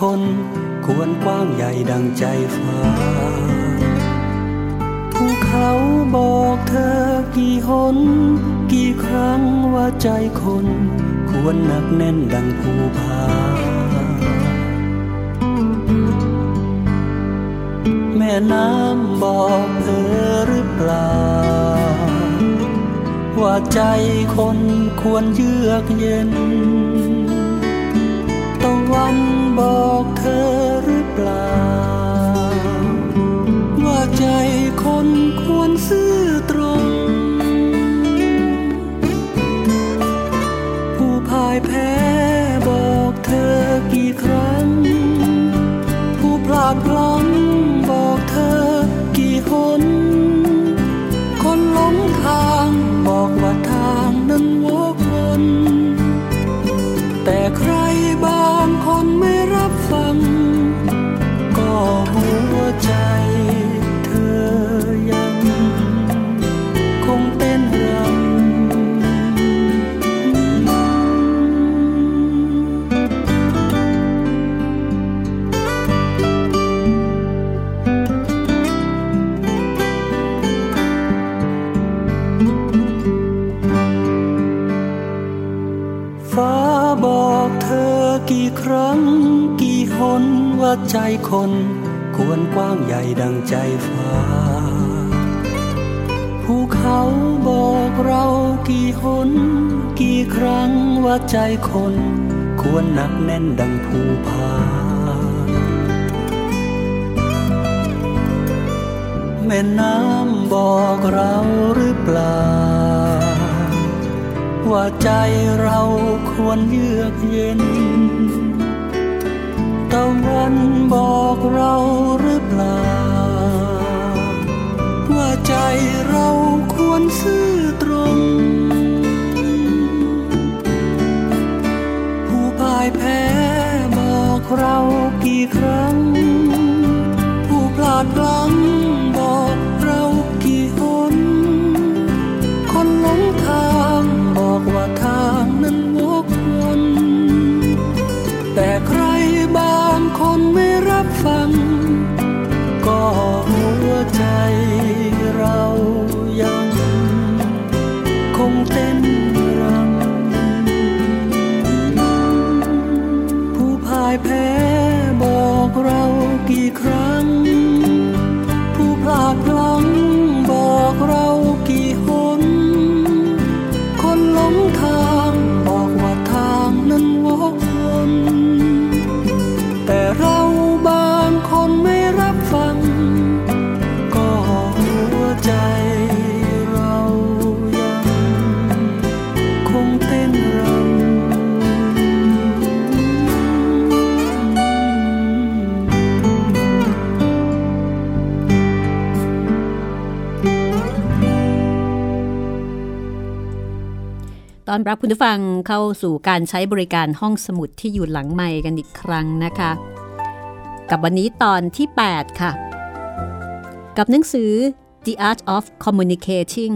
คน ควรกว้างใหญ่ดังใจฟ้าภูเขาบอกเธอกี่หน กี่ครั้งว่าใจคน ควรหนักแน่นดังภูผาแม่น้ำบอกเธอหรือเปล่า ว่าใจคนควรเยือกเย็นตะวัน บอกเธอหรือเปล่าว่า ใจคน ควรกว้างใหญ่ดังใจฟ้า ภูเขาบอกเรากี่หน กี่ครั้งว่าใจคน ควรหนักแน่นดังภูผาแม่น้ำบอกเราหรือเปล่า ว่าใจเราควรเยือกเย็น วันบอกเราหรือเปล่า ว่าใจเราควรซื่อตรง ผู้พ่ายแพ้บอกเรากี่ครั้ง ผู้พลาดพลั้ง ตอนรับคุณผู้ฟังเข้าสู่การใช้บริการห้องสมุดที่อยู่หลังไมค์กันอีกครั้งนะคะ กับวันนี้ตอนที่ 8 ค่ะ กับหนังสือ The Art of Communicating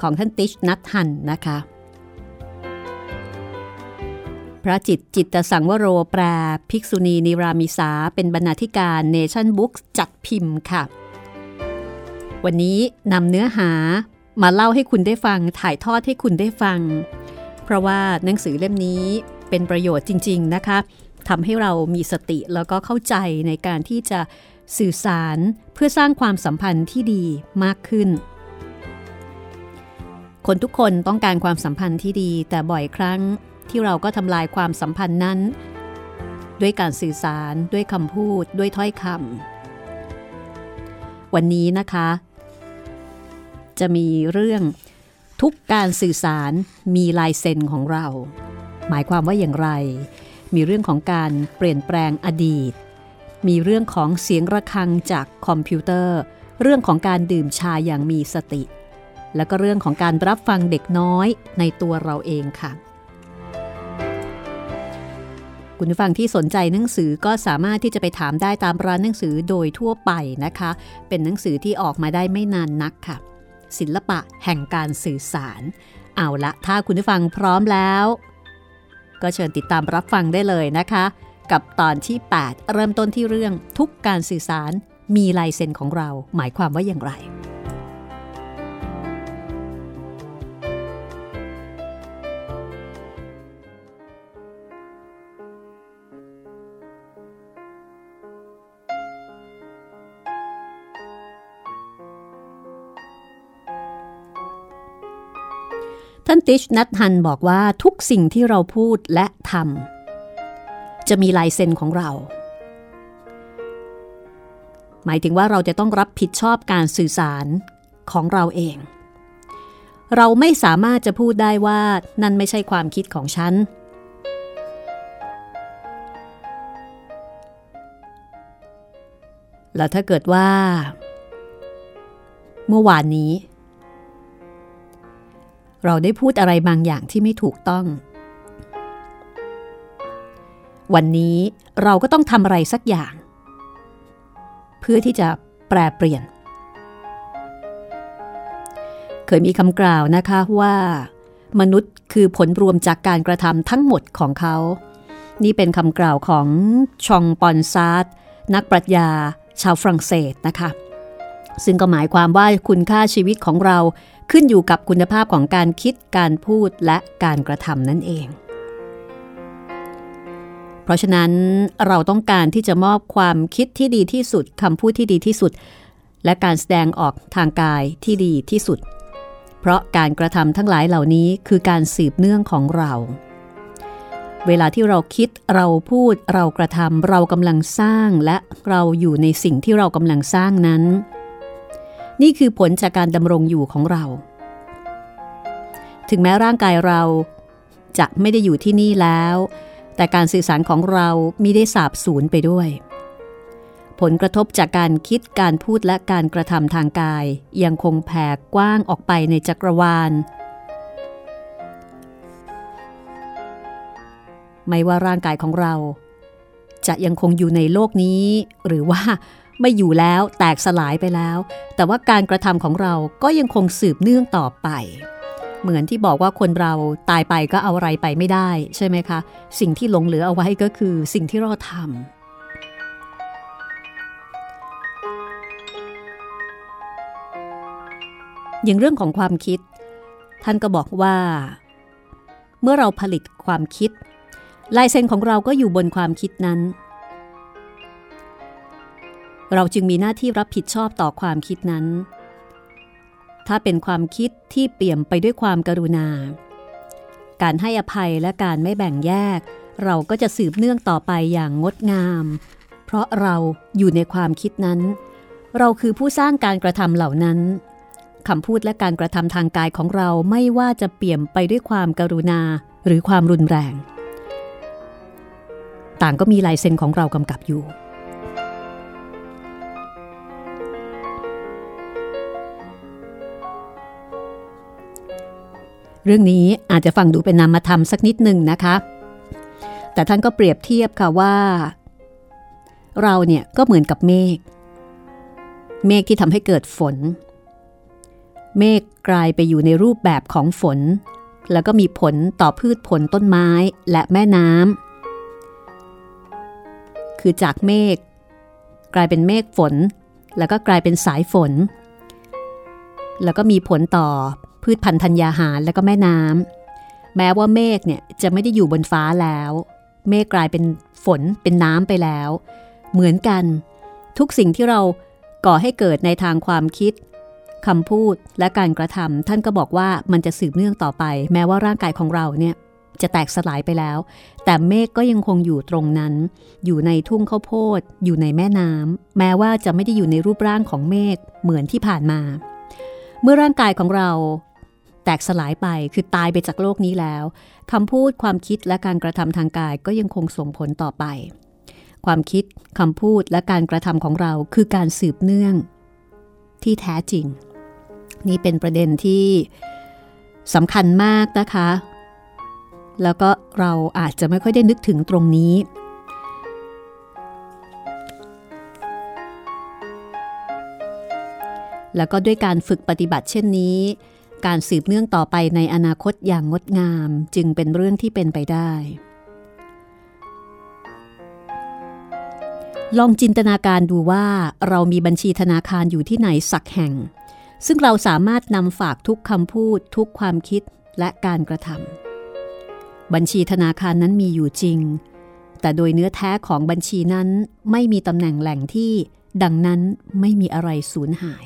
ของท่านติชนัทหันนะคะ พระจิตจิตสังวโรแปลภิกษุณีนิรามิสาเป็นบรรณาธิการเนชั่นบุ๊กจัดพิมพ์ค่ะ วันนี้นำเนื้อหา มาเล่าให้คุณได้ฟัง ถ่ายทอดให้คุณได้ฟัง เพราะว่าหนังสือเล่มนี้เป็นประโยชน์จริง ๆนะคะทำให้เรามีสติแล้วก็เข้าใจในการที่จะสื่อสารเพื่อสร้างความสัมพันธ์ที่ดีมากขึ้น คนทุกคนต้องการความสัมพันธ์ที่ดี แต่บ่อยครั้งที่เราก็ทำลายความสัมพันธ์นั้น ด้วยการสื่อสารด้วยคำพูด ด้วยถ้อยคำวันนี้นะคะ จะมีเรื่องทุกการสื่อสารมีลายเซ็นของเรา หมายความว่าอย่างไร มีเรื่องของการเปลี่ยนแปลงอดีต มีเรื่องของเสียงระฆังจากคอมพิวเตอร์ เรื่องของการดื่มชาอย่างมีสติ แล้วก็เรื่องของการรับฟังเด็กน้อยในตัวเราเองค่ะคุณผู้ฟังที่สนใจหนังสือก็สามารถที่จะไปถามได้ตามร้านหนังสือโดยทั่วไปนะคะ เป็นหนังสือที่ออกมาได้ไม่นานนักค่ะ ศิลปะแห่งการสื่อสาร เอาละถ้าคุณผู้ฟังพร้อมแล้ว ก็เชิญติดตามรับฟังได้เลยนะคะ กับตอนที่ 8 เริ่มต้นที่เรื่องทุกการสื่อสารมีลายเซ็นของเรา หมายความว่าอย่างไร ท่านติชนัทฮันบอกว่าทุกสิ่งที่เราพูดและทำจะมีลายเซ็นของเรา หมายถึงว่าเราจะต้องรับผิดชอบการสื่อสารของเราเอง เราไม่สามารถจะพูดได้ว่านั่นไม่ใช่ความคิดของฉันแล้วถ้าเกิดว่า เมื่อวานนี้ เราได้พูดอะไรบางอย่างที่ไม่ถูกต้อง วันนี้เราก็ต้องทำอะไรสักอย่าง เพื่อที่จะแปลเปลี่ยน เคยมีคำกล่าวนะคะว่า มนุษย์คือผลรวมจากการกระทำทั้งหมดของเขา นี่เป็นคำกล่าวของชองปอนซาร์นักปรัชญาชาวฝรั่งเศสนะคะ ซึ่งก็หมายความว่าคุณค่าชีวิตของเราขึ้นอยู่กับคุณภาพของการคิดการพูดและการกระทำนั่นเอง เพราะฉะนั้นเราต้องการที่จะมอบความคิดที่ดีที่สุดคำพูดที่ดีที่สุด และการแสดงออกทางกายที่ดีที่สุด เพราะการกระทำทั้งหลายเหล่านี้คือการสืบเนื่องของเรา เวลาที่เราคิดเราพูดเรากระทำเรากำลังสร้างและเราอยู่ในสิ่งที่เรากำลังสร้างนั้น นี่คือผลจากการดำรงอยู่ของเรา ถึงแม้ร่างกายเราจะไม่ได้อยู่ที่นี่แล้ว แต่การสื่อสารของเรามิได้สาบสูญไปด้วย ผลกระทบจากการคิดการพูดและการกระทำทางกาย ยังคงแผ่กว้างออกไปในจักรวาล ไม่ว่าร่างกายของเรา จะยังคงอยู่ในโลกนี้ หรือว่า ไม่อยู่แล้วแตกสลายไปแล้ว แต่ว่าการกระทำของเราก็ยังคงสืบเนื่องต่อไป เหมือนที่บอกว่าคนเราตายไปก็เอาอะไรไปไม่ได้ใช่ไหมคะ สิ่งที่หลงเหลือเอาไว้ก็คือสิ่งที่เราทำอย่างเรื่องของความคิด ท่านก็บอกว่า เมื่อเราผลิตความคิด ลายเซ็นของเราก็อยู่บนความคิดนั้น เราจึงมีหน้าที่รับผิดชอบต่อความคิดนั้น ถ้าเป็นความคิดที่เปี่ยมไปด้วยความกรุณา การให้อภัยและการไม่แบ่งแยก เราก็จะสืบเนื่องต่อไปอย่างงดงาม เพราะเราอยู่ในความคิดนั้น เราคือผู้สร้างการกระทำเหล่านั้นคำพูดและการกระทำทางกายของเราไม่ว่าจะเปี่ยมไปด้วยความกรุณาหรือความรุนแรง ต่างก็มีลายเซ็นของเรากำกับอยู่ เรื่องนี้อาจจะฟังดูเป็นนามธรรมสักนิดหนึ่งนะคะ แต่ท่านก็เปรียบเทียบค่ะว่า เราเนี่ยก็เหมือนกับเมฆ เมฆที่ทำให้เกิดฝน เมฆกลายไปอยู่ในรูปแบบของฝน แล้วก็มีผลต่อพืชผลต้นไม้และแม่น้ำคือจากเมฆกลายเป็นเมฆฝน แล้วก็กลายเป็นสายฝน แล้วก็มีผลต่อ พืชพันธุ์ธัญญาหารและก็แม่น้ำแม้ว่าเมฆเนี่ยจะไม่ได้อยู่บนฟ้าแล้ว เมฆกลายเป็นฝนเป็นน้ำไปแล้ว เหมือนกัน ทุกสิ่งที่เราก่อให้เกิดในทางความคิดคำพูดและการกระทำท่านก็บอกว่ามันจะสืบเนื่องต่อไป แม้ว่าร่างกายของเราเนี่ยจะแตกสลายไปแล้ว แต่เมฆก็ยังคงอยู่ตรงนั้น อยู่ในทุ่งข้าวโพด อยู่ในแม่น้ำแม้ว่าจะไม่ได้อยู่ในรูปร่างของเมฆเหมือนที่ผ่านมา เมื่อร่างกายของเรา แตกสลายไปคือตายไปจากโลกนี้แล้วคำพูดความคิดและการกระทำทางกายก็ยังคงส่งผลต่อไป ความคิดคำพูดและการกระทำของเราคือการสืบเนื่องที่แท้จริง นี่เป็นประเด็นที่สำคัญมากนะคะ แล้วก็เราอาจจะไม่ค่อยได้นึกถึงตรงนี้ แล้วก็ด้วยการฝึกปฏิบัติเช่นนี้ การสืบเนื่องต่อไปในอนาคตอย่างงดงามจึงเป็นเรื่องที่เป็นไปได้ ลองจินตนาการดูว่าเรามีบัญชีธนาคารอยู่ที่ไหนสักแห่ง ซึ่งเราสามารถนำฝากทุกคำพูด ทุกความคิดและการกระทำบัญชีธนาคารนั้นมีอยู่จริง แต่โดยเนื้อแท้ของบัญชีนั้นไม่มีตำแหน่งแหล่งที่ดังนั้นไม่มีอะไรสูญหาย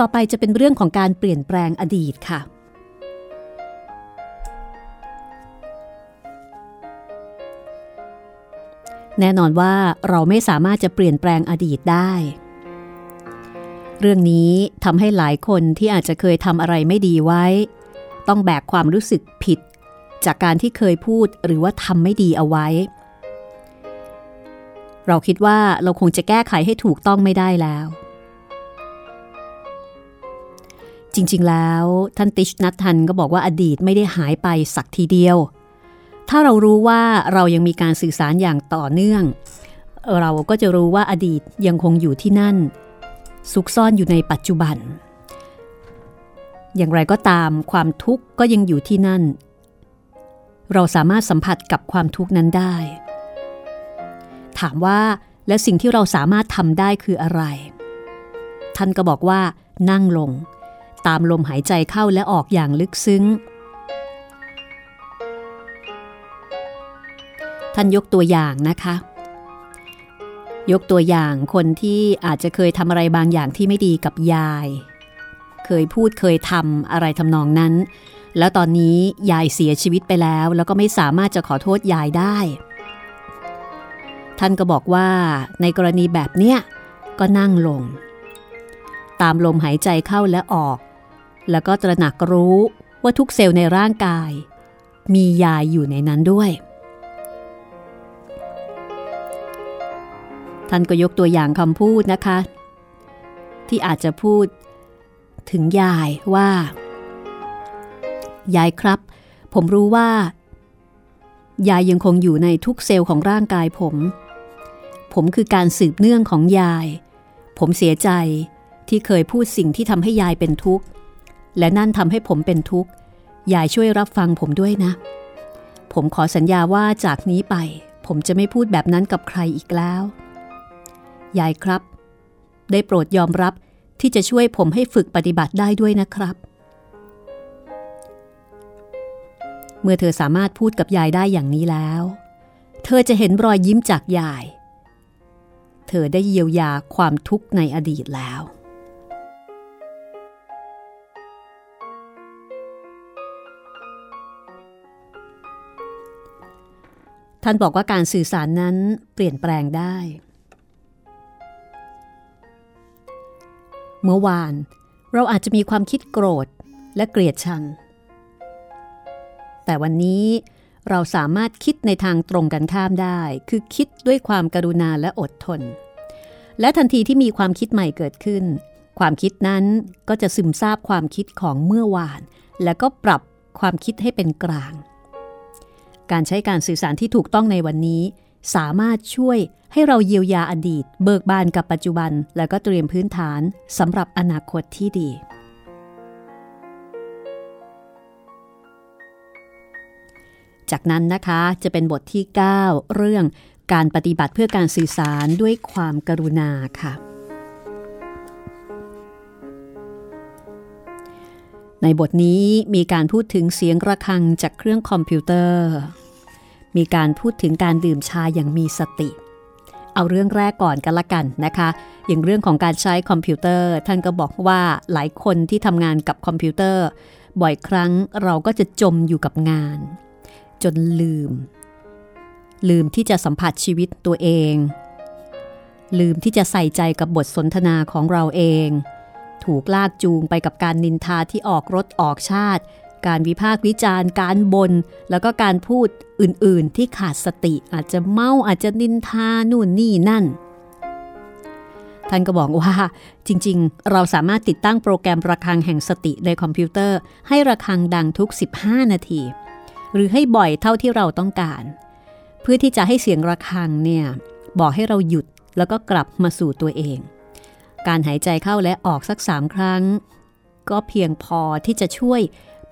ต่อไปจะเป็นเรื่องของการเปลี่ยนแปลงอดีตค่ะ แน่นอนว่าเราไม่สามารถจะเปลี่ยนแปลงอดีตได้ เรื่องนี้ทำให้หลายคนที่อาจจะเคยทำอะไรไม่ดีไว้ ต้องแบกความรู้สึกผิด จากการที่เคยพูดหรือว่าทำไม่ดีเอาไว้ เราคิดว่าเราคงจะแก้ไขให้ถูกต้องไม่ได้แล้ว จริง ๆ แล้วท่านติชนัททันก็บอกว่าอดีตไม่ได้หายไปสักทีเดียว ถ้าเรารู้ว่าเรายังมีการสื่อสารอย่างต่อเนื่อง เราก็จะรู้ว่าอดีตยังคงอยู่ที่นั่น ซุกซ่อนอยู่ในปัจจุบัน อย่างไรก็ตามความทุกข์ก็ยังอยู่ที่นั่น เราสามารถสัมผัสกับความทุกข์นั้นได้ ถามว่าและสิ่งที่เราสามารถทำได้คืออะไร ท่านก็บอกว่านั่งลง ตามลมหายใจเข้าและออกอย่างลึกซึ้ง ท่านยกตัวอย่างนะคะ ยกตัวอย่างคนที่อาจจะเคยทำอะไรบางอย่างที่ไม่ดีกับยาย เคยพูดเคยทำอะไรทำนองนั้น แล้วตอนนี้ยายเสียชีวิตไปแล้ว แล้วก็ไม่สามารถจะขอโทษยายได้ ท่านก็บอกว่าในกรณีแบบเนี้ยก็นั่งลงตามลมหายใจเข้าและออก แล้วก็ตระหนักรู้ว่าทุกเซลล์ในร่างกาย มียายอยู่ในนั้นด้วย ท่านก็ยกตัวอย่างคำพูดนะคะ ที่อาจจะพูดถึงยายว่า ยายครับ ผมรู้ว่า ยายยังคงอยู่ในทุกเซลล์ของร่างกายผม ผมคือการสืบเนื่องของยาย ผมเสียใจที่เคยพูดสิ่งที่ทำให้ยายเป็นทุกข์ และนั่นทำให้ผมเป็นทุกข์ยายช่วยรับฟังผมด้วยนะ ผมขอสัญญาว่าจากนี้ไป ผมจะไม่พูดแบบนั้นกับใครอีกแล้ว ยายครับ ได้โปรดยอมรับที่จะช่วยผมให้ฝึกปฏิบัติได้ด้วยนะครับ เมื่อเธอสามารถพูดกับยายได้อย่างนี้แล้ว เธอจะเห็นรอยยิ้มจากยาย เธอได้เยียวยาความทุกข์ในอดีตแล้ว ท่านบอกว่าการสื่อสารนั้นเปลี่ยนแปลงได้ เมื่อวานเราอาจจะมีความคิดโกรธและเกลียดชัง แต่วันนี้เราสามารถคิดในทางตรงกันข้ามได้ คือคิดด้วยความกรุณาและอดทน และทันทีที่มีความคิดใหม่เกิดขึ้น ความคิดนั้นก็จะซึมซาบความคิดของเมื่อวาน และก็ปรับความคิดให้เป็นกลาง การใช้การสื่อสารที่ถูกต้องในวันนี้ สามารถช่วยให้เราเยียวยาอดีต เบิกบานกับปัจจุบัน แล้วก็เตรียมพื้นฐานสำหรับอนาคตที่ดี จากนั้นนะคะจะเป็นบทที่ 9 เรื่องการปฏิบัติเพื่อการสื่อสารด้วยความกรุณาค่ะ ในบทนี้มีการพูดถึงเสียงระฆังจากเครื่องคอมพิวเตอร์ มีการพูดถึงการดื่มชาอย่างมีสติ เอาเรื่องแรกก่อนกันละกันนะคะ อย่างเรื่องของการใช้คอมพิวเตอร์ ท่านก็บอกว่าหลายคนที่ทำงานกับคอมพิวเตอร์ บ่อยครั้งเราก็จะจมอยู่กับงาน จนลืม ลืมที่จะสัมผัสชีวิตตัวเอง ลืมที่จะใส่ใจกับบทสนทนาของเราเอง ถูกลากจูงไปกับการนินทาที่ออกรถออกชาติ การวิพากษ์วิจารณ์ การบนแล้วก็การพูดอื่นๆ ที่ขาดสติอาจจะเมาอาจจะนินทานู่นนี่นั่น ท่านก็บอกว่า จริงๆ เราสามารถติดตั้งโปรแกรมระฆังแห่งสติในคอมพิวเตอร์ ให้ระฆังดังทุก 15 นาที หรือให้บ่อยเท่าที่เราต้องการ เพื่อที่จะให้เสียงระฆังเนี่ยบอกให้เราหยุดแล้วก็กลับมาสู่ตัวเอง การหายใจเข้าและออกสักสามครั้ง ก็เพียงพอที่จะช่วย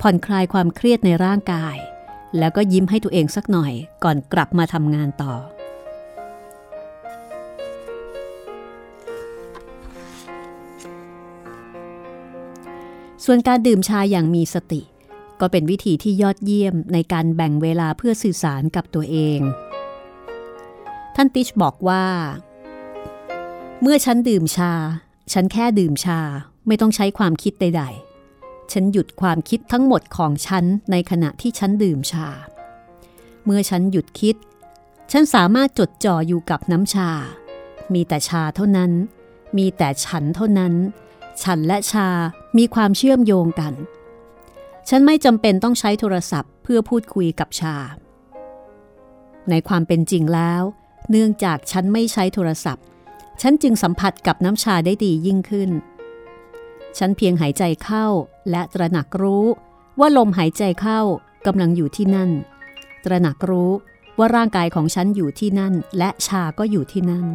ผ่อนคลายความเครียดในร่างกาย แล้วก็ยิ้มให้ตัวเองสักหน่อยก่อนกลับมาทำงานต่อ ส่วนการดื่มชาอย่างมีสติ ก็เป็นวิธีที่ยอดเยี่ยมในการแบ่งเวลาเพื่อสื่อสารกับตัวเอง ท่านติชบอกว่า เมื่อฉันดื่มชา ฉันแค่ดื่มชาไม่ต้องใช้ความคิดใด ๆ ฉันหยุดความคิดทั้งหมดของฉันในขณะที่ฉันดื่มชา เมื่อฉันหยุดคิด ฉันสามารถจดจ่ออยู่กับน้ำชา มีแต่ชาเท่านั้น มีแต่ฉันเท่านั้น ฉันและชามีความเชื่อมโยงกัน ฉันไม่จำเป็นต้องใช้โทรศัพท์ เพื่อพูดคุยกับชา ในความเป็นจริงแล้ว เนื่องจากฉันไม่ใช้โทรศัพท์ ฉันจึงสัมผัสกับน้ำชาได้ดียิ่งขึ้น ฉันเพียงหายใจเข้าและตระหนักรู้ว่าลมหายใจเข้ากำลังอยู่ที่นั่น ตระหนักรู้ว่าร่างกายของฉันอยู่ที่นั่น และชาก็อยู่ที่นั่น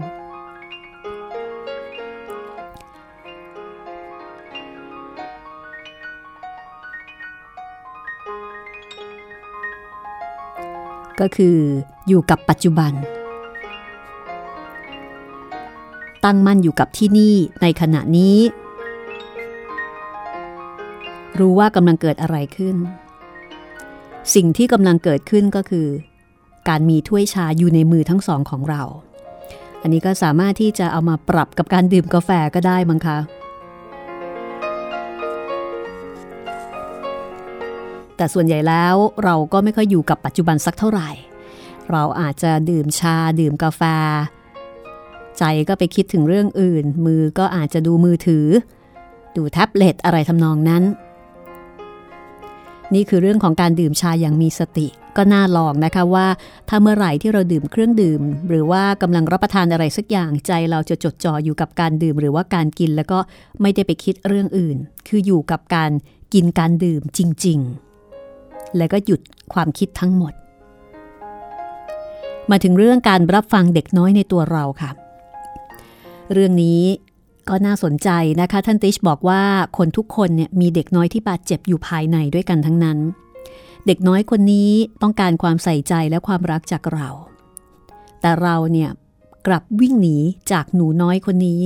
ก็คืออยู่กับปัจจุบัน ตั้งมั่นอยู่กับที่นี่ในขณะนี้ รู้ว่ากำลังเกิดอะไรขึ้น สิ่งที่กำลังเกิดขึ้นก็คือ การมีถ้วยชาอยู่ในมือทั้งสองของเรา อันนี้ก็สามารถที่จะเอามาปรับกับการดื่มกาแฟก็ได้มั้งคะแต่ส่วนใหญ่แล้วเราก็ไม่ค่อยอยู่กับปัจจุบันสักเท่าไหร่ เราอาจจะดื่มชาดื่มกาแฟ ใจก็ไปคิดถึงเรื่องอื่น มือก็อาจจะดูมือถือ ดูแท็บเล็ตอะไรทำนองนั้น นี่คือเรื่องของการดื่มชาอย่างมีสติ ก็น่าลองนะคะว่า ถ้าเมื่อไหร่ที่เราดื่มเครื่องดื่ม หรือว่ากำลังรับประทานอะไรสักอย่างใจเราจะจดจ่ออยู่กับการดื่มหรือว่าการกินแล้วก็ไม่ได้ไปคิดเรื่องอื่น คืออยู่กับการกินการดื่มจริง ๆ แล้วก็หยุดความคิดทั้งหมด มาถึงเรื่องการรับฟังเด็กน้อยในตัวเราค่ะ เรื่องนี้ก็น่าสนใจนะคะ ท่านติชบอกว่าคนทุกคนเนี่ยมีเด็กน้อยที่บาดเจ็บอยู่ภายในด้วยกันทั้งนั้น เด็กน้อยคนนี้ต้องการความใส่ใจและความรักจากเรา แต่เราเนี่ยกลับวิ่งหนีจากหนูน้อยคนนี้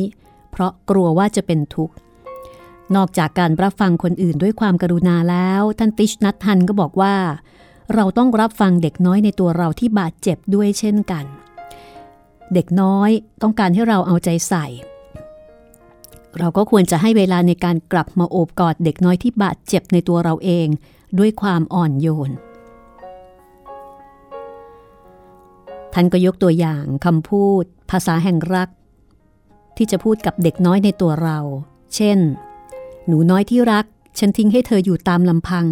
เพราะกลัวว่าจะเป็นทุกข์ นอกจากการรับฟังคนอื่นด้วยความกรุณาแล้ว ท่านติชนัททันก็บอกว่า เราต้องรับฟังเด็กน้อยในตัวเราที่บาดเจ็บด้วยเช่นกันเเด็กน้อยต้องการให้เราเอาใจใส่ เราก็ควรจะให้เวลาในการกลับมาโอบกอดเด็กน้อยที่บาดเจ็บในตัวเราเองด้วยความอ่อนโยน ท่านก็ยกตัวอย่างคำพูด ภาษาแห่งรัก ที่จะพูดกับเด็กน้อยในตัวเรา เช่น หนูน้อยที่รัก ฉันทิ้งให้เธออยู่ตามลำพัง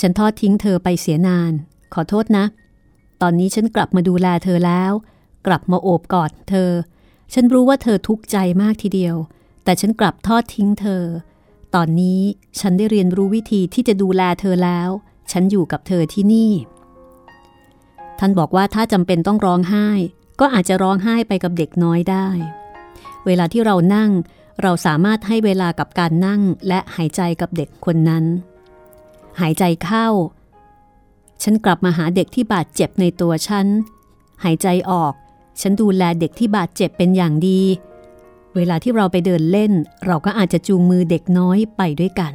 ฉันทอดทิ้งเธอไปเสียนาน ขอโทษนะ ตอนนี้ฉันกลับมาดูแลเธอแล้ว กลับมาโอบกอดเธอ ฉันรู้ว่าเธอทุกข์ใจมากทีเดียว แต่ฉันกลับทอดทิ้งเธอ ตอนนี้ฉันได้เรียนรู้วิธีที่จะดูแลเธอแล้ว ฉันอยู่กับเธอที่นี่ ท่านบอกว่าถ้าจำเป็นต้องร้องไห้ ก็อาจจะร้องไห้ไปกับเด็กน้อยได้ เวลาที่เรานั่ง เราสามารถให้เวลากับการนั่งและหายใจกับเด็กคนนั้น หายใจเข้าฉันกลับมาหาเด็กที่บาดเจ็บในตัวฉัน หายใจออก ฉันดูแลเด็กที่บาดเจ็บเป็นอย่างดี เวลาที่เราไปเดินเล่น เราก็อาจจะจูงมือเด็กน้อยไปด้วยกัน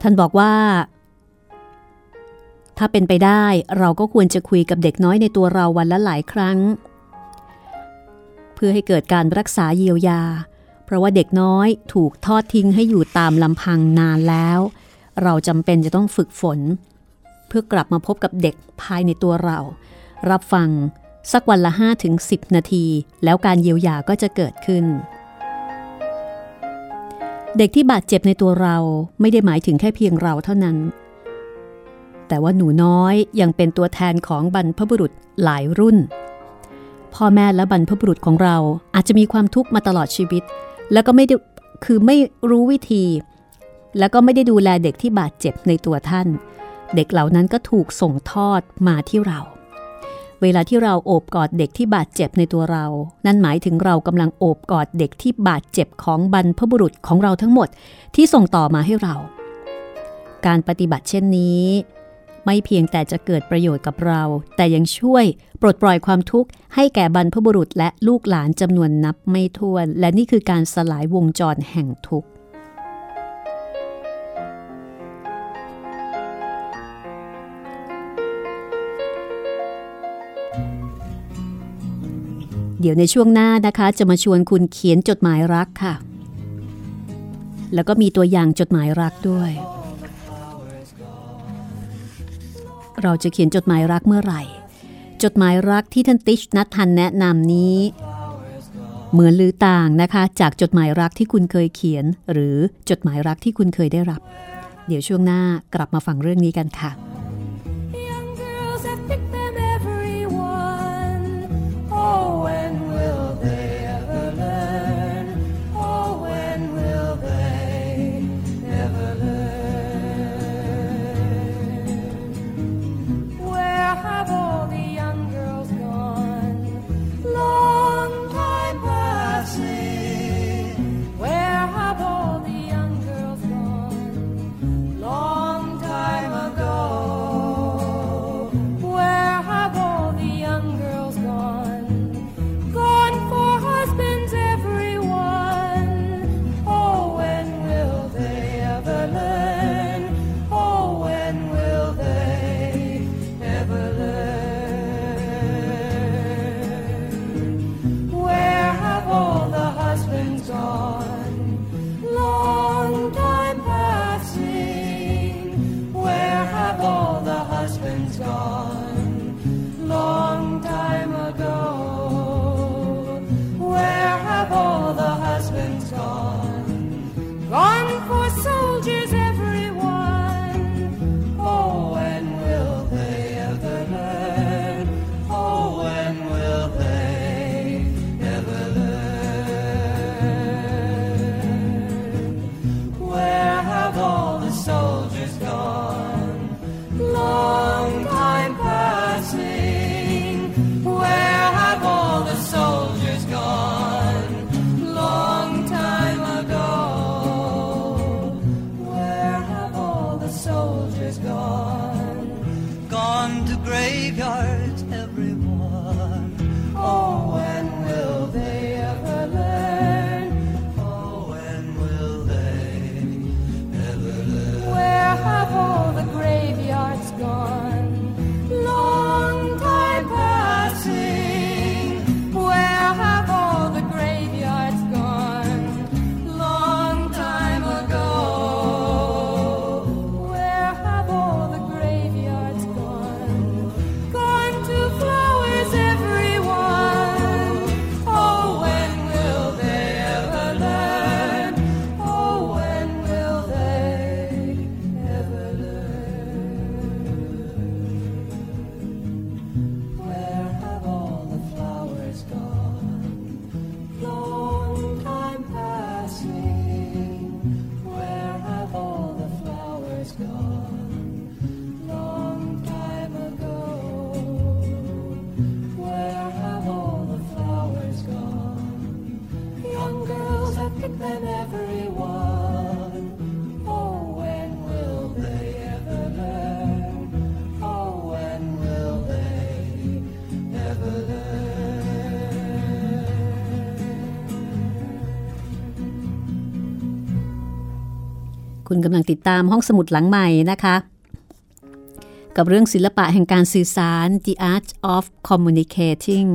ท่านบอกว่า ถ้าเป็นไปได้เราก็ควรจะคุยกับเด็กน้อยในตัวเราวันละหลายครั้ง เพื่อให้เกิดการรักษาเยียวยา เพราะว่าเด็กน้อยถูกทอดทิ้งให้อยู่ตามลำพังนานแล้ว เราจำเป็นจะต้องฝึกฝน เพื่อกลับมาพบกับเด็กภายในตัวเรา รับฟังสักวันละ5ถึง10 นาที แล้วการเยียวยาก็จะเกิดขึ้น เด็กที่บาดเจ็บในตัวเราไม่ได้หมายถึงแค่เพียงเราเท่านั้น แต่ว่าหนูน้อยยังเป็นตัวแทนของบรรพบุรุษหลายรุ่น พ่อแม่และบรรพบุรุษของเราอาจจะมีความทุกข์มาตลอดชีวิต แล้วก็ไม่ได้คือไม่รู้วิธี แล้วก็ไม่ได้ดูแลเด็กที่บาดเจ็บในตัวท่าน เด็กเหล่านั้นก็ถูกส่งทอดมาที่เรา เวลาที่เราโอบกอดเด็กที่บาดเจ็บในตัวเรา นั่นหมายถึงเรากำลังโอบกอดเด็กที่บาดเจ็บของบรรพบุรุษของเราทั้งหมดที่ส่งต่อมาให้เรา การปฏิบัติเช่นนี้ ไม่เพียงแต่จะเกิดประโยชน์กับเรา แต่ยังช่วยปลดปล่อยความทุกข์ให้แก่บรรพบุรุษและลูกหลานจำนวนนับไม่ถ้วน และนี่คือการสลายวงจรแห่งทุกข์เดี๋ยวในช่วงหน้านะคะ จะมาชวนคุณเขียนจดหมายรักค่ะ แล้วก็มีตัวอย่างจดหมายรักด้วย เราจะเขียนจดหมายรักเมื่อไหร่ จดหมายรักที่ท่านติชนัททันแนะนำนี้ เหมือนหรือต่างนะคะ จากจดหมายรักที่คุณเคยเขียน หรือจดหมายรักที่คุณเคยได้รับ เดี๋ยวช่วงหน้ากลับมาฟังเรื่องนี้กันค่ะ คุณกำลังติดตามห้องสมุดหลังใหม่นะคะ กับเรื่องศิลปะแห่งการสื่อสาร The Art of Communicating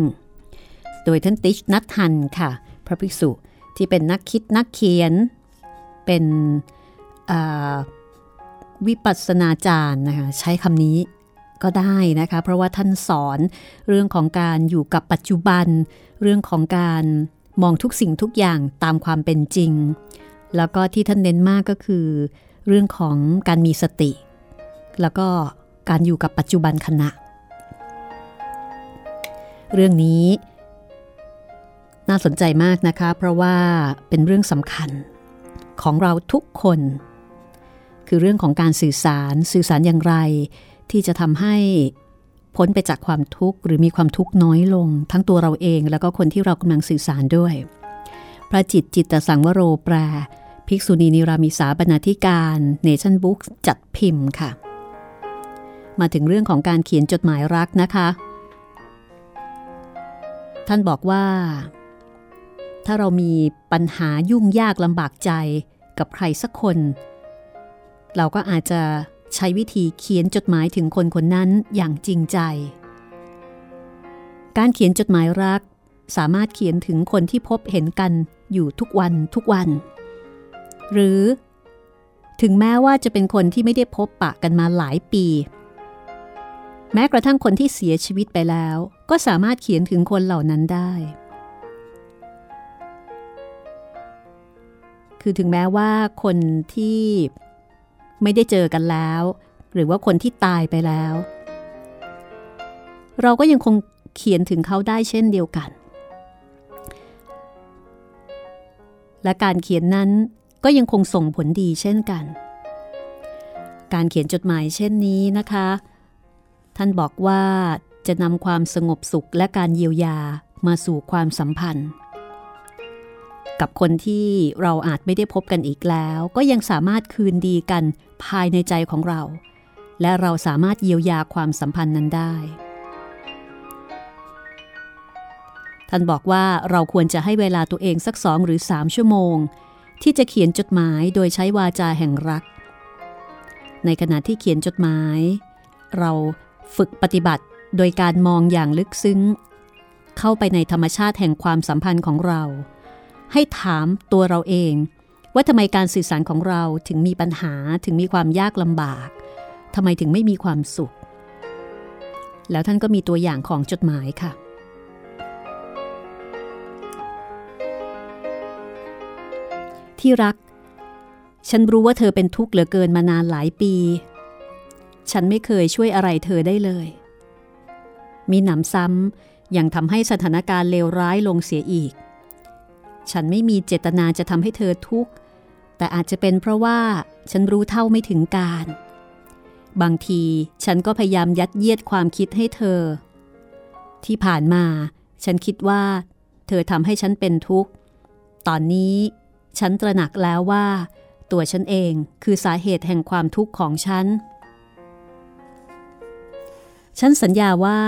โดยท่านติชนัทฮันค่ะ พระภิกษุที่เป็นนักคิดนักเขียน เป็นวิปัสสนาจารย์นะคะใช้คำนี้ก็ได้นะคะ เพราะว่าท่านสอนเรื่องของการอยู่กับปัจจุบัน เรื่องของการมองทุกสิ่งทุกอย่างตามความเป็นจริง แล้วก็ที่ท่านเน้นมากก็คือ เรื่องของการมีสติ แล้วก็การอยู่กับปัจจุบันขณะ เรื่องนี้ น่าสนใจมากนะคะ เพราะว่าเป็นเรื่องสำคัญของเราทุกคน คือเรื่องของการสื่อสารสื่อสารอย่างไร ที่จะทำให้พ้นไปจากความทุกข์หรือมีความทุกข์น้อยลง ทั้งตัวเราเองแล้วก็คนที่เรากำลังสื่อสารด้วย พระจิตจิตตสังวโรแปล ภิกษุณีนิรามิสาบรรณาธิการเนชั่นบุ๊กจัดพิมพ์ค่ะ มาถึงเรื่องของการเขียนจดหมายรักนะคะ ท่านบอกว่า ถ้าเรามีปัญหายุ่งยากลำบากใจกับใครสักคน เราก็อาจจะใช้วิธีเขียนจดหมายถึงคนคนนั้นอย่างจริงใจ การเขียนจดหมายรักสามารถเขียนถึงคนที่พบเห็นกันอยู่ทุกวันทุกวัน หรือถึงแม้ว่าจะเป็นคนที่ไม่ได้พบปะกันมาหลายปี แม้กระทั่งคนที่เสียชีวิตไปแล้ว ก็สามารถเขียนถึงคนเหล่านั้นได้ คือถึงแม้ว่าคนที่ไม่ได้เจอกันแล้ว หรือว่าคนที่ตายไปแล้ว เราก็ยังคงเขียนถึงเขาได้เช่นเดียวกัน และการเขียนนั้น ก็ยังคงส่งผลดีเช่นกัน การเขียนจดหมายเช่นนี้นะคะ ท่านบอกว่าจะนำความสงบสุขและการเยียวยามาสู่ความสัมพันธ์ กับคนที่เราอาจไม่ได้พบกันอีกแล้ว ก็ยังสามารถคืนดีกันภายในใจของเรา และเราสามารถเยียวยาความสัมพันธ์นั้นได้ ท่านบอกว่าเราควรจะให้เวลาตัวเองสักสองหรือสามชั่วโมง ที่จะเขียนจดหมายโดยใช้วาจาแห่งรัก ในขณะที่เขียนจดหมาย เราฝึกปฏิบัติโดยการมองอย่างลึกซึ้ง เข้าไปในธรรมชาติแห่งความสัมพันธ์ของเรา ให้ถามตัวเราเอง ว่าทำไมการสื่อสารของเราถึงมีปัญหาถึงมีความยากลำบากทำไมถึงไม่มีความสุข แล้วท่านก็มีตัวอย่างของจดหมายค่ะ ที่รัก ฉันรู้ว่าเธอเป็นทุกข์เหลือเกินมานานหลายปี ฉันไม่เคยช่วยอะไรเธอได้เลย มีหนำซ้ำยังทำให้สถานการณ์เลวร้ายลงเสียอีก ฉันไม่มีเจตนาจะทำให้เธอทุกข์ แต่อาจจะเป็นเพราะว่าฉันรู้เท่าไม่ถึงการ บางทีฉันก็พยายามยัดเยียดความคิดให้เธอ ที่ผ่านมา ฉันคิดว่า เธอทำให้ฉันเป็นทุกข์ ตอนนี้ ฉันตระหนักแล้วว่า ตัวฉันเองคือสาเหตุแห่งความทุกข์ของฉัน ฉันสัญญาว่า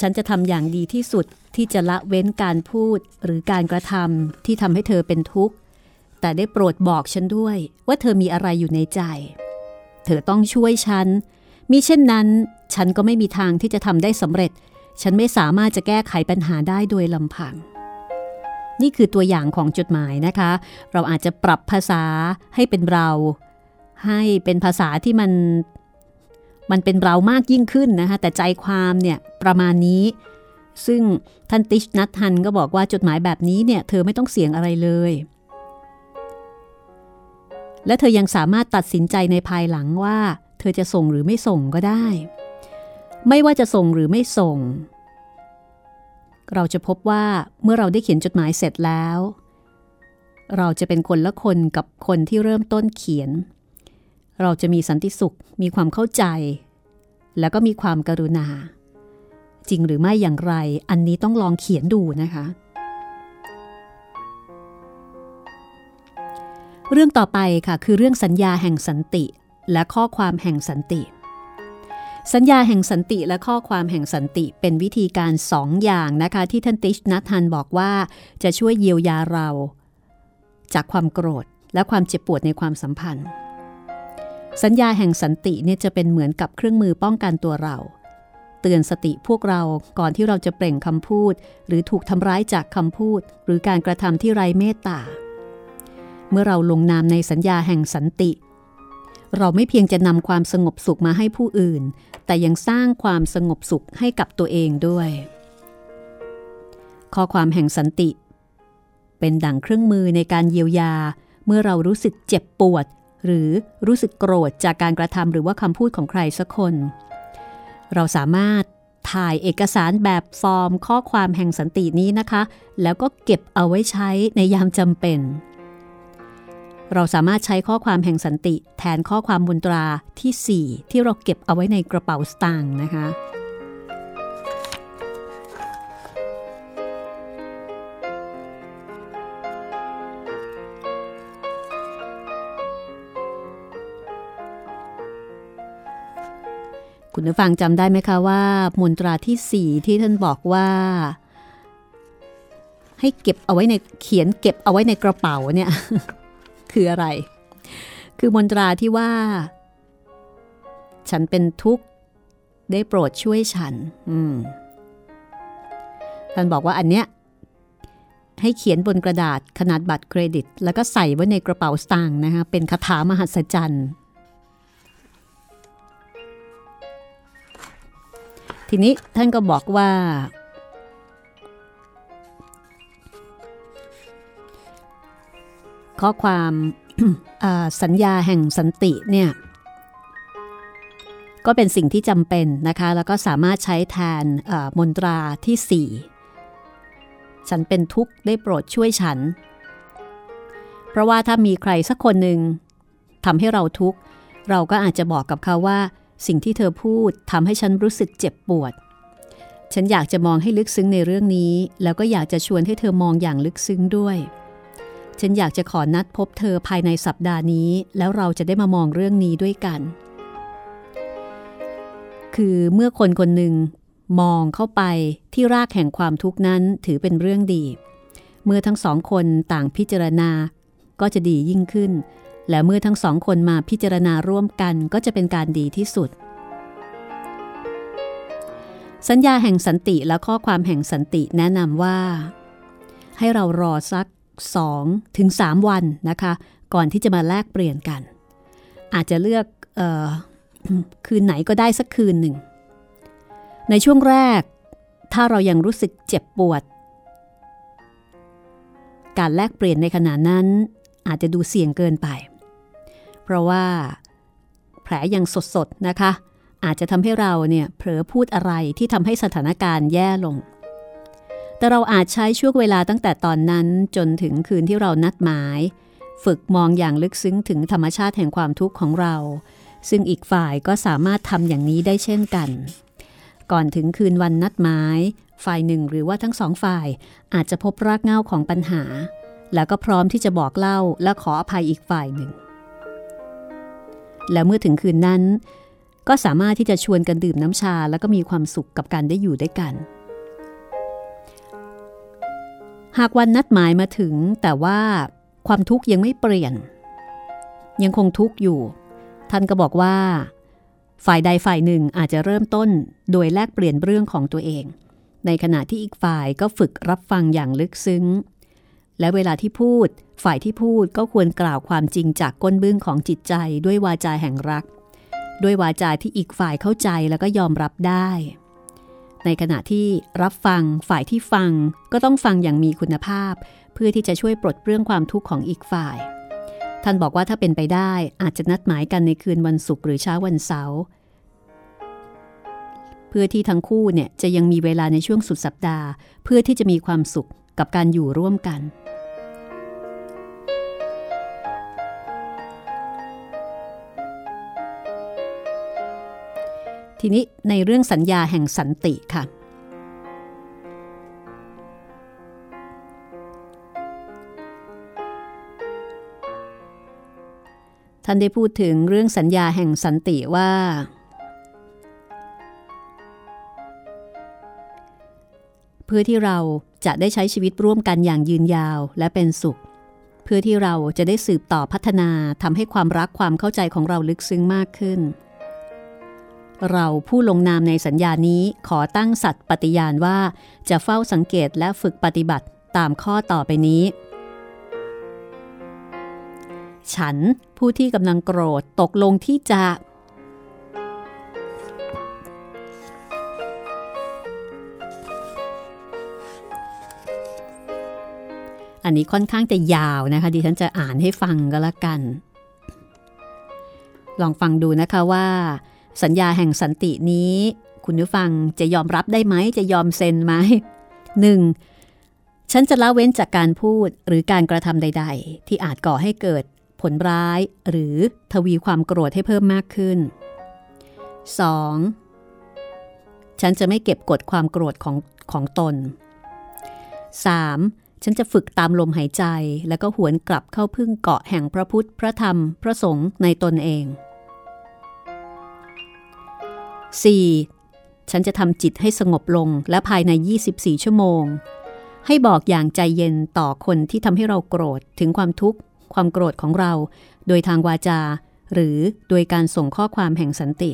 ฉันจะทำอย่างดีที่สุดที่จะละเว้นการพูดหรือการกระทำที่ทำให้เธอเป็นทุกข์ แต่ได้โปรดบอกฉันด้วยว่าเธอมีอะไรอยู่ในใจ เธอต้องช่วยฉัน มิเช่นนั้น ฉันก็ไม่มีทางที่จะทำได้สำเร็จ ฉันไม่สามารถจะแก้ไขปัญหาได้โดยลำพัง นี่คือตัวอย่างของจดหมายนะคะ เราอาจจะปรับภาษาให้เป็นเรา ให้เป็นภาษาที่มันมันเป็นเรามากยิ่งขึ้นนะคะ แต่ใจความเนี่ยประมาณนี้ ซึ่งท่านติชนัทฮันก็บอกว่าจดหมายแบบนี้เนี่ยเธอไม่ต้องเสียงอะไรเลย และเธอยังสามารถตัดสินใจในภายหลังว่า เธอจะส่งหรือไม่ส่งก็ได้ ไม่ว่าจะส่งหรือไม่ส่ง เราจะพบว่าเมื่อเราได้เขียนจดหมายเสร็จแล้ว เราจะเป็นคนละคนกับคนที่เริ่มต้นเขียน เราจะมีสันติสุข มีความเข้าใจ แล้วก็มีความกรุณา จริงหรือไม่อย่างไร อันนี้ต้องลองเขียนดูนะคะ เรื่องต่อไปค่ะคือเรื่องสัญญาแห่งสันติ และข้อความแห่งสันติ สัญญาแห่งสันติและข้อความแห่งสันติเป็นวิธีการสองอย่างนะคะที่ท่านติชนัทฮันบอกว่าจะช่วยเยียวยาเรา จากความโกรธและความเจ็บปวดในความสัมพันธ์ สัญญาแห่งสันติเนี่ยจะเป็นเหมือนกับเครื่องมือป้องกันตัวเรา เตือนสติพวกเราก่อนที่เราจะเปล่งคำพูด หรือถูกทำร้ายจากคำพูด หรือการกระทำที่ไร้เมตตาเมื่อเราลงนามในสัญญาแห่งสันติ เราไม่เพียงจะนำความสงบสุขมาให้ผู้อื่น แต่ยังสร้างความสงบสุขให้กับตัวเองด้วย ข้อความแห่งสันติ เป็นดั่งเครื่องมือในการเยียวยาเมื่อเรารู้สึกเจ็บปวด หรือรู้สึกโกรธจากการกระทำหรือว่าคำพูดของใครสักคน เราสามารถถ่ายเอกสารแบบฟอร์มข้อความแห่งสันตินี้นะคะ แล้วก็เก็บเอาไว้ใช้ในยามจำเป็น เราสามารถใช้ข้อความแห่งสันติ แทนข้อความบนตราที่ 4 ที่เราเก็บเอาไว้ในกระเป๋าสตางค์นะคะ คุณผู้ฟังจำได้ไหมคะว่า มนตราที่ 4 ที่ท่านบอกว่าให้เก็บเอาไว้ในเขียนเก็บเอาไว้ในกระเป๋าเนี่ย คืออะไร คือมนตราที่ว่า ฉันเป็นทุกข์ ได้โปรดช่วยฉัน อืมท่านบอกว่าอันเนี้ยให้เขียนบนกระดาษขนาดบัตรเครดิต แล้วก็ใส่ไว้ในกระเป๋าสตางค์นะคะเป็นคาถามหัศจรรย์ ทีนี้ท่านก็บอกว่า ข้อความสัญญาแห่งสันติเนี่ยก็เป็นสิ่งที่จำเป็นนะคะ แล้วก็สามารถใช้แทนมนตราที่ 4 ฉันเป็นทุกข์ได้โปรดช่วยฉัน เพราะว่าถ้ามีใครสักคนหนึ่งทำให้เราทุกข์เราก็อาจจะบอกกับเขาว่า สิ่งที่เธอพูดทำให้ฉันรู้สึกเจ็บปวด ฉันอยากจะมองให้ลึกซึ้งในเรื่องนี้ แล้วก็อยากจะชวนให้เธอมองอย่างลึกซึ้งด้วย ฉันอยากจะขอนัดพบเธอภายในสัปดาห์นี้ แล้วเราจะได้มามองเรื่องนี้ด้วยกัน คือเมื่อคนคนหนึ่งมองเข้าไปที่รากแห่งความทุกข์นั้นถือเป็นเรื่องดี เมื่อทั้งสองคนต่างพิจารณา ก็จะดียิ่งขึ้น และเมื่อทั้งสองคนมาพิจารณาร่วมกันก็จะเป็นการดีที่สุด สัญญาแห่งสันติและข้อความแห่งสันติแนะนำว่า ให้เรารอสัก 2ถึง3วันนะคะ ก่อนที่จะมาแลกเปลี่ยนกัน อาจจะเลือกออคืนไหนก็ได้สักคืนหนึ่ง ในช่วงแรก ถ้าเรายังรู้สึกเจ็บปวด การแลกเปลี่ยนในขณะนั้น อาจจะดูเสี่ยงเกินไป เพราะว่าแผลยังสดๆนะคะ อาจจะทำให้เราเนี่ยเผลอพูดอะไรที่ทำให้สถานการณ์แย่ลง แต่เราอาจใช้ช่วงเวลาตั้งแต่ตอนนั้นจนถึงคืนที่เรานัดหมาย ฝึกมองอย่างลึกซึ้งถึงธรรมชาติแห่งความทุกข์ของเรา ซึ่งอีกฝ่ายก็สามารถทำอย่างนี้ได้เช่นกัน ก่อนถึงคืนวันนัดหมาย ฝ่ายหนึ่งหรือว่าทั้งสองฝ่ายอาจจะพบรากเหง้าของปัญหา แล้วก็พร้อมที่จะบอกเล่าและขออภัยอีกฝ่ายหนึ่ง แล้วเมื่อถึงคืนนั้น ก็สามารถที่จะชวนกันดื่มน้ำชาแล้วก็มีความสุขกับการได้อยู่ด้วยกัน หากวันนัดหมายมาถึงแต่ว่าความทุกข์ยังไม่เปลี่ยน ยังคงทุกข์อยู่ ท่านก็บอกว่า ฝ่ายใดฝ่ายหนึ่งอาจจะเริ่มต้นโดยแลกเปลี่ยนเรื่องของตัวเอง ในขณะที่อีกฝ่ายก็ฝึกรับฟังอย่างลึกซึ้ง และเวลาที่พูด ฝ่ายที่พูดก็ควรกล่าวความจริงจากก้นบึ้งของจิตใจด้วยวาจาแห่งรัก ด้วยวาจาที่อีกฝ่ายเข้าใจแล้วก็ยอมรับได้ ในขณะที่รับฟังฝ่ายที่ฟังก็ต้องฟังอย่างมีคุณภาพ เพื่อที่จะช่วยปลดเปลื้องความทุกข์ของอีกฝ่าย ท่านบอกว่าถ้าเป็นไปได้อาจจะนัดหมายกันในคืนวันศุกร์หรือเช้าวันเสาร์เพื่อที่ทั้งคู่เนี่ยจะยังมีเวลาในช่วงสุดสัปดาห์ เพื่อที่จะมีความสุขกับการอยู่ร่วมกัน ทีนี้ในเรื่องสัญญาแห่งสันติค่ะ ท่านได้พูดถึงเรื่องสัญญาแห่งสันติว่า เพื่อที่เราจะได้ใช้ชีวิตร่วมกันอย่างยืนยาวและเป็นสุขพพื่อที่เราจะได้สืบต่อพัฒนาทำให้ความรักความเข้าใจของเราลึกซึ้งมากขึ้น เราผู้ลงนามในสัญญานี้ขอตั้งสัตย์ปฏิญาณว่าจะเฝ้าสังเกตและฝึกปฏิบัติตามข้อต่อไปนี้ ฉันผู้ที่กำลังโกรธตกลงที่จะ อันนี้ค่อนข้างจะยาวนะคะดิฉันจะอ่านให้ฟังก็แล้วกัน ลองฟังดูนะคะว่า สัญญาแห่งสันตินี้ คุณผู้ฟังจะยอมรับได้ไหม จะยอมเซ็นไหมหนึ่งฉันจะละเว้นจากการพูดหรือการกระทำใด ๆ ที่อาจก่อให้เกิดผลร้าย หรือทวีความโกรธให้เพิ่มมากขึ้น 2. ฉันจะไม่เก็บกดความโกรธของของตน 3. ฉันจะฝึกตามลมหายใจแล้วก็หวนกลับเข้าพึ่งเกาะแห่งพระพุทธ พระธรรม พระสงฆ์ในตนเอง 4. ฉันจะทำจิตให้สงบลงและภายใน 24 ชั่วโมง ให้บอกอย่างใจเย็นต่อคนที่ทำให้เราโกรธถึงความทุกข์ ความโกรธของเรา โดยทางวาจา หรือโดยการส่งข้อความแห่งสันติ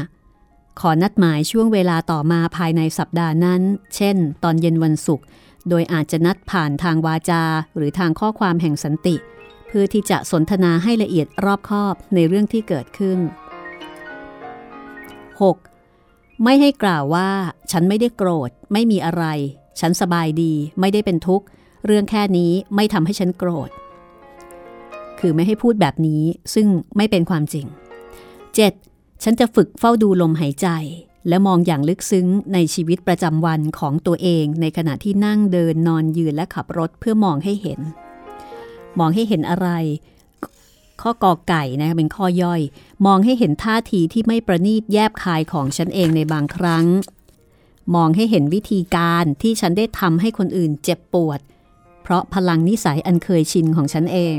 5. ขอนัดหมายช่วงเวลาต่อมาภายในสัปดาห์นั้น เช่น ตอนเย็นวันศุกร์ โดยอาจจะนัดผ่านทางวาจา หรือทางข้อความแห่งสันติ เพื่อที่จะสนทนาให้ละเอียดรอบคอบในเรื่องที่เกิดขึ้น 6. ไม่ให้กล่าวว่า ฉันไม่ได้โกรธ ไม่มีอะไร ฉันสบายดี ไม่ได้เป็นทุกข์ เรื่องแค่นี้ไม่ทำให้ฉันโกรธ คือไม่ให้พูดแบบนี้ซึ่งไม่เป็นความจริง 7. ฉันจะฝึกเฝ้าดูลมหายใจ และมองอย่างลึกซึ้งในชีวิตประจำวันของตัวเองในขณะที่นั่งเดินนอนยืนและขับรถเพื่อมองให้เห็น มองให้เห็นอะไร ข้อกอไก่นะคะเป็นข้อย่อย มองให้เห็นท่าทีที่ไม่ประนีตแยบคายของฉันเองในบางครั้ง มองให้เห็นวิธีการที่ฉันได้ทำให้คนอื่นเจ็บปวด เพราะพลังนิสัยอันเคยชินของฉันเอง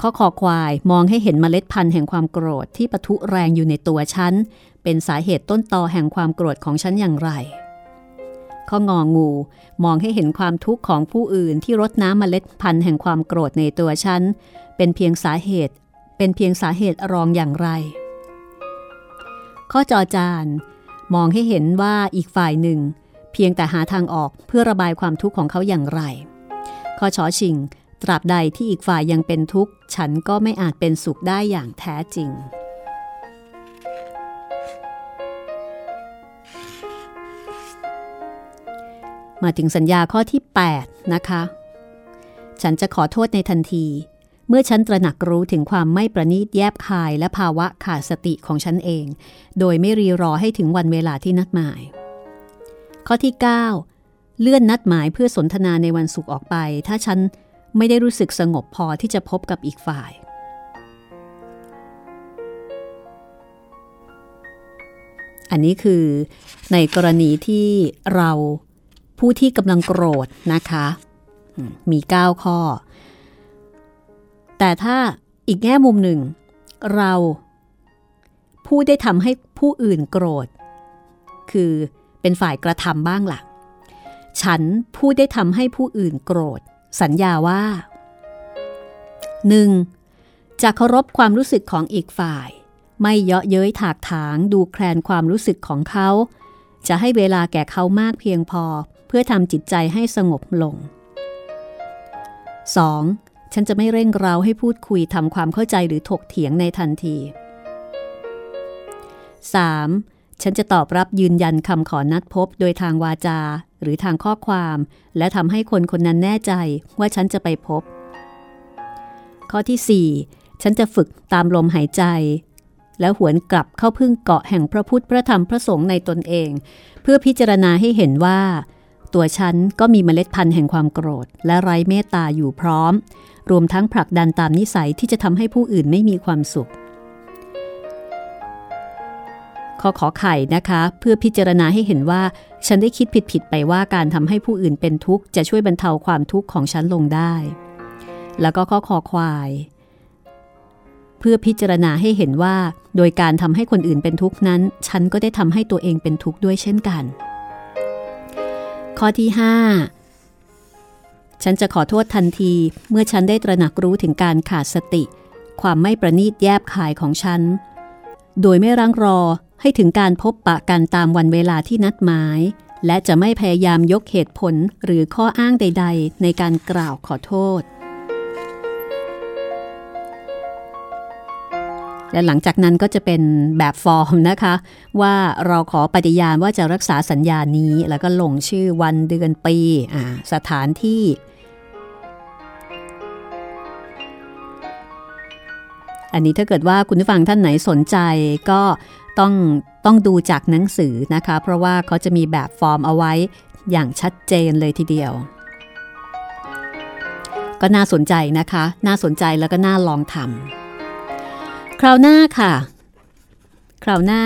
ข้อคอควายมองให้เห็นเมล็ดพันธุ์แห่งความโกรธที่ปะทุแรงอยู่ในตัวฉัน เป็นสาเหตุต้นตอแห่งความโกรธของฉันอย่างไร ข้ององู มองให้เห็นความทุกข์ของผู้อื่นที่รดน้ำเมล็ดพันธุ์แห่งความโกรธในตัวฉัน เป็นเพียงสาเหตุ เป็นเพียงสาเหตุรองอย่างไร ข้อจอจานมองให้เห็นว่าอีกฝ่ายหนึ่ง เพียงแต่หาทางออกเพื่อระบายความทุกข์ของเขาอย่างไร ข้อชอชิง ตราบใดที่อีกฝ่ายยังเป็นทุกข์ ฉันก็ไม่อาจเป็นสุขได้อย่างแท้จริง มาถึงสัญญาข้อที่ 8 นะคะ ฉันจะขอโทษในทันที เมื่อฉันตระหนักรู้ถึงความไม่ประนีตแยบคายและภาวะขาดสติของฉันเอง โดยไม่รีรอให้ถึงวันเวลาที่นัดหมาย ข้อที่ 9 เลื่อนนัดหมายเพื่อสนทนาในวันศุกร์ออกไป ถ้าฉันไม่ได้รู้สึกสงบพอที่จะพบกับอีกฝ่าย อันนี้คือในกรณีที่เรา ผู้ที่กำลังโกรธนะคะ มี 9 ข้อ แต่ถ้าอีกแง่มุมหนึ่ง เราผู้ได้ทำให้ผู้อื่นโกรธ คือเป็นฝ่ายกระทำบ้างล่ะ ฉันผู้ได้ทำให้ผู้อื่นโกรธ สัญญาว่า 1. จะเคารพความรู้สึกของอีกฝ่าย ไม่เยาะเย้ยถากถางดูแคลนความรู้สึกของเขา จะให้เวลาแก่เขามากเพียงพอ เพื่อทำจิตใจให้สงบลง 2. ฉันจะไม่เร่งเร้าให้พูดคุยทำความเข้าใจหรือถกเถียงในทันที 3. ฉันจะตอบรับยืนยันคำขอนัดพบโดยทางวาจาหรือทางข้อความ และทำให้คนคนนั้นแน่ใจว่าฉันจะไปพบ ข้อที่ 4 ฉันจะฝึกตามลมหายใจ แล้วหวนกลับเข้าพึ่งเกาะแห่งพระพุทธพระธรรมพระสงฆ์ในตนเอง เพื่อพิจารณาให้เห็นว่า ตัวฉันก็มีเมล็ดพันธุ์แห่งความโกรธ และไร้เมตตาอยู่พร้อม รวมทั้งผลักดันตามนิสัยที่จะทำให้ผู้อื่นไม่มีความสุขข้อขอไข่นะคะ เพื่อพิจารณาให้เห็นว่า ฉันได้คิดผิดๆไปว่าการทำให้ผู้อื่นเป็นทุกข์จะช่วยบรรเทาความทุกข์ของฉันลงได้ แล้วก็ข้อคอควาย เพื่อพิจารณาให้เห็นว่า โดยการทำให้คนอื่นเป็นทุกข์นั้น ฉันก็ได้ทำให้ตัวเองเป็นทุกข์ด้วยเช่นกัน ข้อที่ฉันจะขอโทษทันทีเมื่อฉันได้ตระหนักรู้ถึงการขาดสติ ความไม่ประนีตแยบคายของฉัน โดยไม่รังรอให้ถึงการพบปะกันตามวันเวลาที่นัดหมาย และจะไม่พยายามยกเหตุผลหรือข้ออ้างใด ๆ ในการกล่าวขอโทษ และหลังจากนั้นก็จะเป็นแบบฟอร์มนะคะ ว่าเราขอปฏิญาณว่าจะรักษาสัญญานี้ แล้วก็ลงชื่อวันเดือนปีสถานที่ อันนี้ถ้าเกิดว่าคุณผู้ฟังท่านไหนสนใจก็ต้องต้องดูจากหนังสือนะคะ เพราะว่าเขาจะมีแบบฟอร์มเอาไว้อย่างชัดเจนเลยทีเดียว ก็น่าสนใจนะคะ น่าสนใจแล้วก็น่าลองทำ คราวหน้าค่ะ คราวหน้า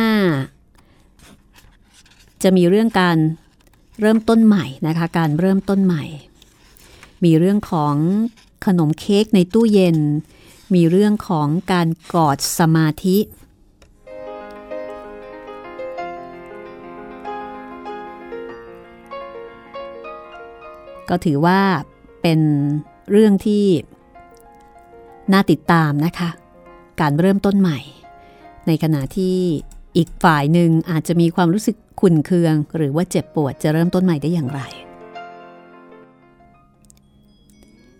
จะมีเรื่องการเริ่มต้นใหม่นะคะ การเริ่มต้นใหม่ มีเรื่องของขนมเค้กในตู้เย็น มีเรื่องของการกอดสมาธิ ก็ถือว่าเป็นเรื่องที่น่าติดตามนะคะ การเริ่มต้นใหม่ ในขณะที่อีกฝ่ายหนึ่งอาจจะมีความรู้สึกขุ่นเคือง หรือว่าเจ็บปวดจะเริ่มต้นใหม่ได้อย่างไร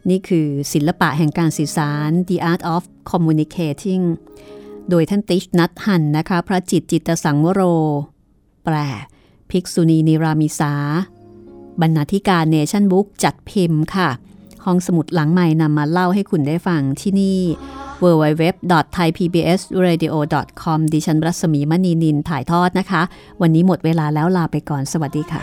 นี่คือศิลปะแห่งการสื่อสาร The Art of Communicating โดยท่านติชนัทหันนะคะ พระจิตจิตสังวโร แปล ภิกษุณีนิรามิสา บรรณาธิการเนชั่นบุ๊กจัดพิมพ์ค่ะ ห้องสมุดหลังใหม่นำมาเล่าให้คุณได้ฟังที่นี่ www.thaipbsradio.com ดิฉันรัศมีมณีนินถ่ายทอดนะคะ วันนี้หมดเวลาแล้วลาไปก่อนสวัสดีค่ะ